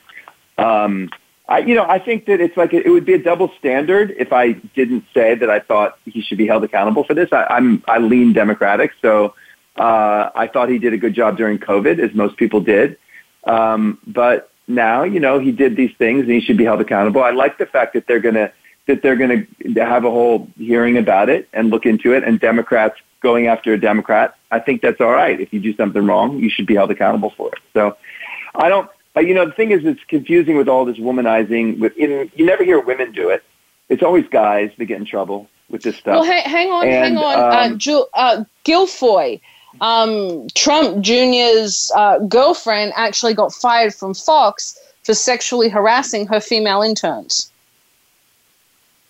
Um, I, you know, I think that it's like it would be a double standard if I didn't say that I thought he should be held accountable for this. I, I'm I lean Democratic, so Uh, I thought he did a good job during COVID, as most people did. Um, but now, you know, he did these things and he should be held accountable. I like the fact that they're going to that they're going to have a whole hearing about it and look into it, and Democrats going after a Democrat. I think that's all right. If you do something wrong, you should be held accountable for it. So, I don't. You know, the thing is, it's confusing with all this womanizing. With in, you never hear women do it. It's always guys that get in trouble with this stuff. Well, hang, hang on, And, hang on. uh, um, Ju- uh, Guilfoy, um, Trump Jr.'s uh, girlfriend, actually got fired from Fox for sexually harassing her female interns.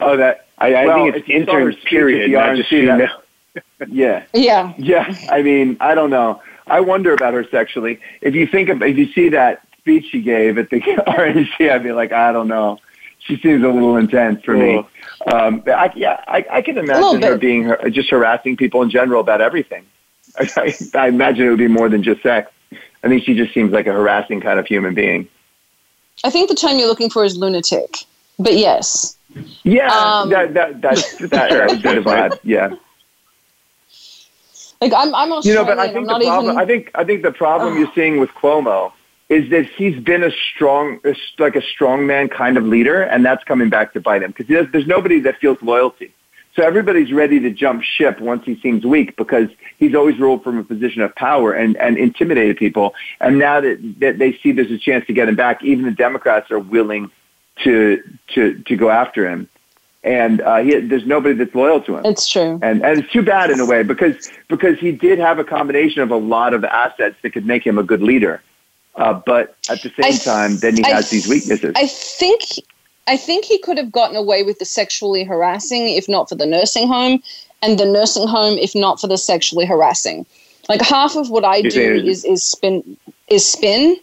Oh, that I, I Well, think if it's you saw her interns. Period. the Not just RNC, that- female. yeah. Yeah. Yeah, I mean, I don't know. I wonder about her sexually. If you think of, if you see that speech she gave at the RNC, I'd be like, I don't know. She seems a little intense for me. Um, I, yeah, I, I can imagine her being her, just harassing people in general about everything. I, I, imagine it would be more than just sex. I think she just seems like a harassing kind of human being. I think the term you're looking for is lunatic. But yes. Yeah, Um, that that that's that, that was good vibe. Yeah. Like I'm, I'm You Australian. know, but I I'm think the not problem. even. I think I think the problem you're seeing with Cuomo is that he's been a strong, like a strongman kind of leader, and that's coming back to bite him because there's, there's nobody that feels loyalty. So everybody's ready to jump ship once he seems weak because he's always ruled from a position of power and, and intimidated people. And now that, that they see there's a chance to get him back, even the Democrats are willing to to to go after him. And uh, he, there's nobody that's loyal to him It's true. and and it's too bad in a way because because he did have a combination of a lot of assets that could make him a good leader, uh, but at the same I- time, then he I- has these weaknesses. I think I think he could have gotten away with the sexually harassing if not for the nursing home, and the nursing home if not for the sexually harassing. Like half of what I do is is spin is spin.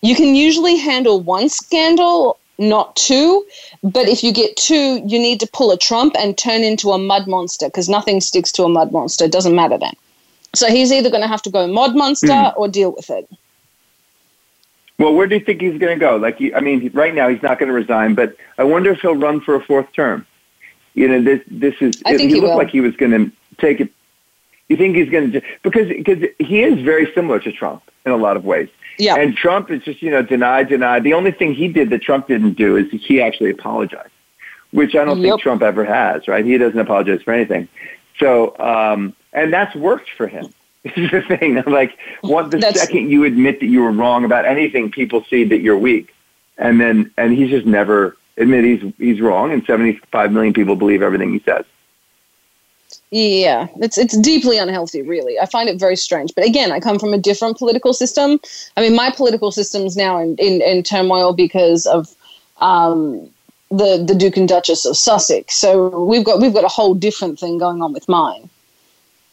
You can usually handle one scandal, not two. But if you get two, you need to pull a Trump and turn into a mud monster because nothing sticks to a mud monster. It doesn't matter then. So he's either going to have to go mud monster Hmm. or deal with it. Well, where do you think he's going to go? Like, he, I mean, right now he's not going to resign, but I wonder if he'll run for a fourth term. You know, this this is. I think he he looked will. like he was going to take it. You think he's going to because because he is very similar to Trump in a lot of ways. Yeah. And Trump is just, you know, deny, deny. The only thing he did that Trump didn't do is he actually apologized, which I don't Yep. think Trump ever has, right? He doesn't apologize for anything. So, um, and that's worked for him. This is the thing. Like, what the That's- second you admit that you were wrong about anything, people see that you're weak. And then, and he's just never admit he's, he's wrong. And 75 million people believe everything he says. Yeah, it's it's deeply unhealthy, really. I find it very strange. But again, I come from a different political system. I mean, my political system's now in, in, in turmoil because of um, the the Duke and Duchess of Sussex. So we've got we've got a whole different thing going on with mine.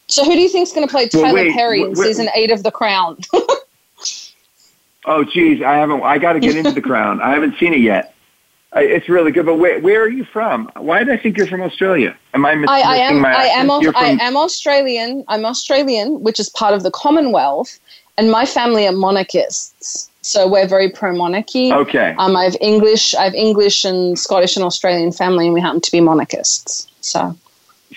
So who do you think is going to play Well, Tyler wait, Perry in wh- season eight of The Crown? Oh, geez, I haven't. I got to get into the crown. I haven't seen it yet. I, it's really good. But where, where are you from? Why did I think you're from Australia? Am I miss- I, I am my I am? Aus- You're I am Australian. I'm Australian, which is part of the Commonwealth, and my family are monarchists. So we're very pro monarchy. Okay. Um, I have English, I have English and Scottish and Australian family, and we happen to be monarchists. So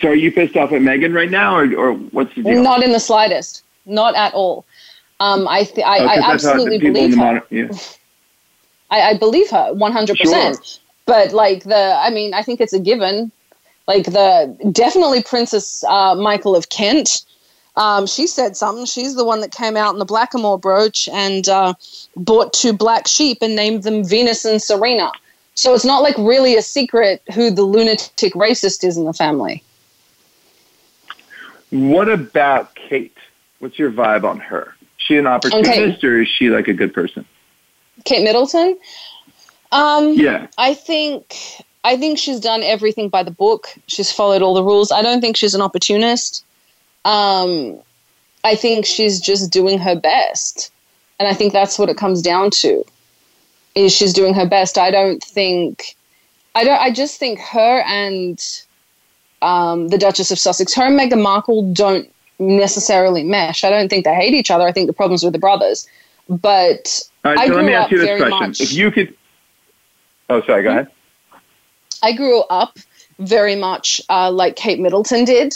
So are you pissed off at Meghan right now, or, or what's the deal? not in the slightest, not at all. Um, I th- I, Oh, I absolutely believe her. yeah. I, I believe her 100%. Sure. But like the, I mean, I think it's a given. Like the, definitely Princess uh, Michael of Kent. Um, she said something. She's the one that came out in the Blackamoor brooch and uh, bought two black sheep and named them Venus and Serena. So it's not like really a secret who the lunatic racist is in the family. What about Kate? What's your vibe on her? Is she an opportunist, or is she like a good person? Kate Middleton. Um, Yeah. I think I think she's done everything by the book. She's followed all the rules. I don't think she's an opportunist. Um, I think she's just doing her best, and I think that's what it comes down to. Is she's doing her best? I don't think. I don't. I just think her and um, the Duchess of Sussex, her and Meghan Markle, don't necessarily mesh. I don't think they hate each other. I think the problems with the brothers. But All right. I so let grew me up ask you this very question: much- If you could, oh, sorry. Go Hmm? ahead. I grew up very much uh, like Kate Middleton did.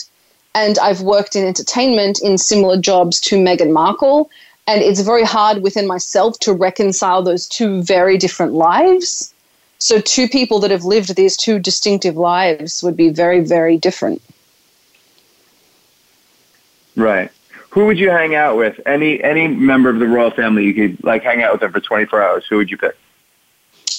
and I've worked in entertainment in similar jobs to Meghan Markle. And it's very hard within myself to reconcile those two very different lives. So, two people that have lived these two distinctive lives would be very, very different. Right. Who would you hang out with? Any any member of the royal family you could like hang out with them for 24 hours. Who would you pick?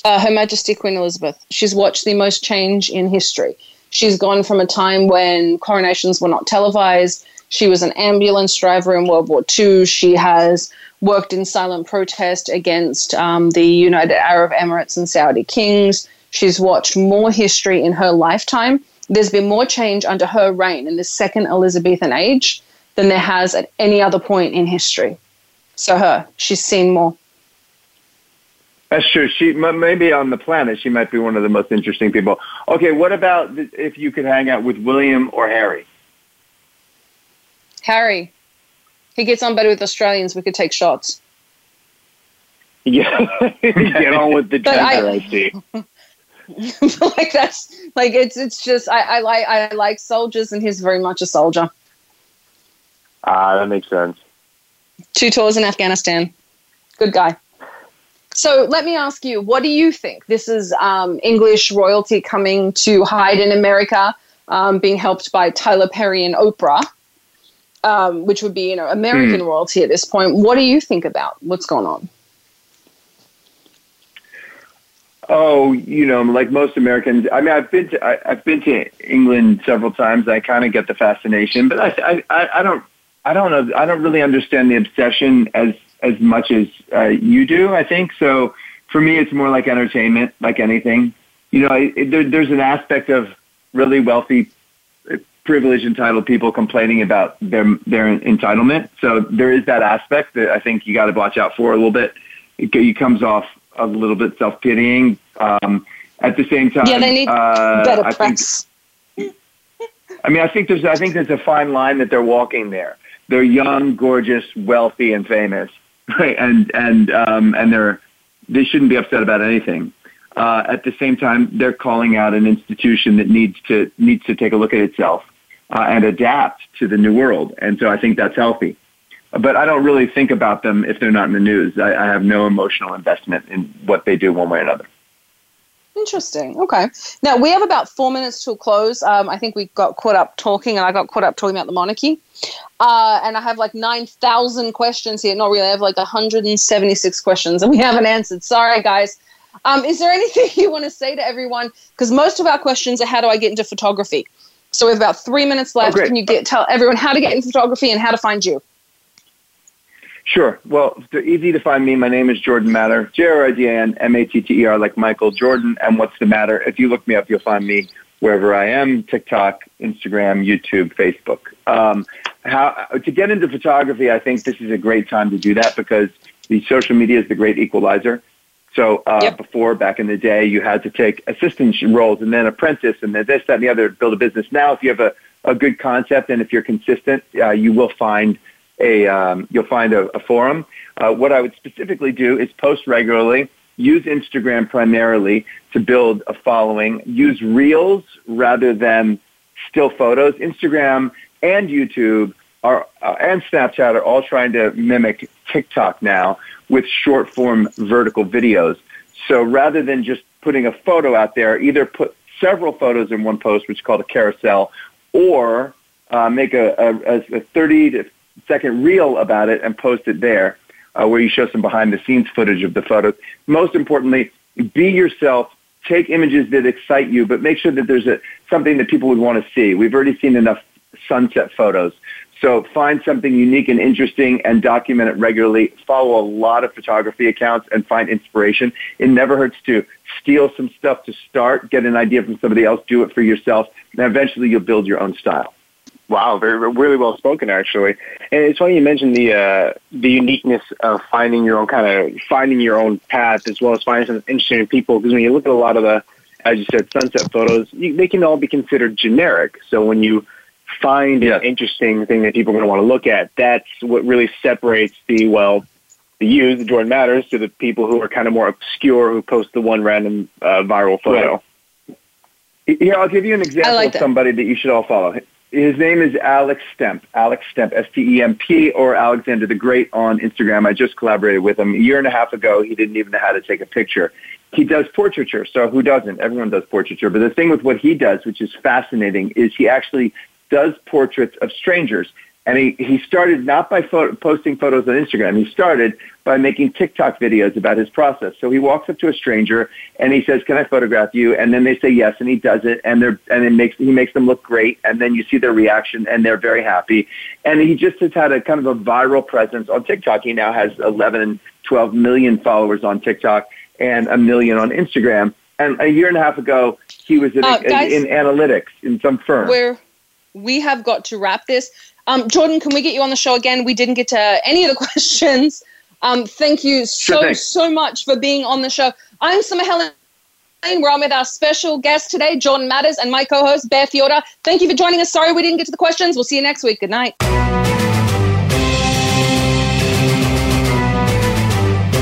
Uh, Her Majesty Queen Elizabeth. She's watched the most change in history. She's gone from a time when coronations were not televised. She was an ambulance driver in World War II. She has worked in silent protest against um, the United Arab Emirates and Saudi kings. She's watched more history in her lifetime. There's been more change under her reign in the second Elizabethan age than there has at any other point in history. So, her, she's seen more. That's true. She maybe on the planet she might be one of the most interesting people. Okay, what about if you could hang out with William or Harry? Harry, he gets on better with Australians. We could take shots. Yeah, get on with the gender. I, I see. like that's like it's it's just I, I like I like soldiers, and he's very much a soldier. Ah, that makes sense. Two tours in Afghanistan. Good guy. So let me ask you, what do you think? This is um, English royalty coming to hide in America, um, being helped by Tyler Perry and Oprah, um, which would be you know American mm. royalty at this point. What do you think about what's going on? Oh, you know, like most Americans. I mean, I've been to I, have been to England several times. I kind of get the fascination, but I, I I don't I don't know. I don't really understand the obsession as as much as uh, you do. I think so. For me, it's more like entertainment, like anything. You know, it, there, there's an aspect of really wealthy, privileged, entitled people complaining about their their entitlement. So there is that aspect that I think you got to watch out for a little bit. It, it comes off a little bit self pitying. Um, at the same time, yeah, they need uh, better press. Think, I mean, I think there's I think there's a fine line that they're walking there they're young, gorgeous, wealthy, and famous, right? And and um, and they're they shouldn't be upset about anything. Uh, at the same time, they're calling out an institution that needs to needs to take a look at itself uh, and adapt to the new world. And so I think that's healthy. But I don't really think about them if they're not in the news. I, I have no emotional investment in what they do one way or another. Interesting. Okay. Now we have about four minutes till close. Um, I think we got caught up talking, and I got caught up talking about the monarchy. Uh, and I have like nine thousand questions here. Not really. I have like hundred and seventy-six questions, and we haven't answered. Sorry, guys. Um, is there anything you want to say to everyone? Because most of our questions are how do I get into photography. So we have about three minutes left. Oh, Can you get tell everyone how to get into photography and how to find you? Sure. Well, it's easy to find me. My name is Jordan Matter, J R I D A N M A T T E R, like Michael Jordan. And what's the matter? If you look me up, you'll find me wherever I am: TikTok, Instagram, YouTube, Facebook. Um, how to get into photography? I think this is a great time to do that because the social media is the great equalizer. So uh, yep. before, back in the day, you had to take assistant roles and then apprentice and then this, that, and the other to build a business. Now, if you have a, a good concept and if you're consistent, uh, you will find a um, you'll find a, a forum. Uh, what I would specifically do is post regularly. Use Instagram primarily to build a following. Use Reels rather than still photos. Instagram and YouTube are uh, and Snapchat are all trying to mimic TikTok now with short form vertical videos. So rather than just putting a photo out there, either put several photos in one post, which is called a carousel, or uh, make a, a, a 30 to second reel about it and post it there, uh, where you show some behind the scenes footage of the photos. Most importantly, be yourself. Take images that excite you, but make sure that there's a, something that people would want to see. We've already seen enough sunset photos. So find something unique and interesting and document it regularly. Follow a lot of photography accounts and find inspiration. It never hurts to steal some stuff to start, get an idea from somebody else, do it for yourself, and eventually you'll build your own style. Wow, very really well spoken actually. And it's funny you mentioned the uh, the uniqueness of finding your own kind of finding your own path as well as finding some interesting people. Because when you look at a lot of the, as you said, sunset photos, you, they can all be considered generic. So when you find yeah. an interesting thing that people are going to want to look at, that's what really separates the well, the you, the Jordan Matters, to the people who are kind of more obscure who post the one random uh, viral photo. Right. Here, I'll give you an example like of somebody that you should all follow his name is Alex Stemp. Alex Stemp, S T E M P, or Alexander the Great on Instagram. I just collaborated with him a year and a half ago. He didn't even know how to take a picture. He does portraiture, so who doesn't? Everyone does portraiture. But the thing with what he does, which is fascinating, is he actually does portraits of strangers. And he, he started not by photo, posting photos on Instagram. He started by making TikTok videos about his process. So he walks up to a stranger and he says, "Can I photograph you?" And then they say yes, and he does it, and they're and it makes he makes them look great. And then you see their reaction, and they're very happy. And he just has had a kind of a viral presence on TikTok. He now has 11, 12 million followers on TikTok and a million on Instagram. And a year and a half ago, he was in, Uh, guys- in analytics in some firm. Where we have got to wrap this. Um, Jordan, can we get you on the show again? We didn't get to any of the questions. Um, thank you so, thing. so much for being on the show. I'm Summer Helene. We're on with our special guest today, Jordan Matters, and my co host, Bear Fiorda. Thank you for joining us. Sorry we didn't get to the questions. We'll see you next week. Good night.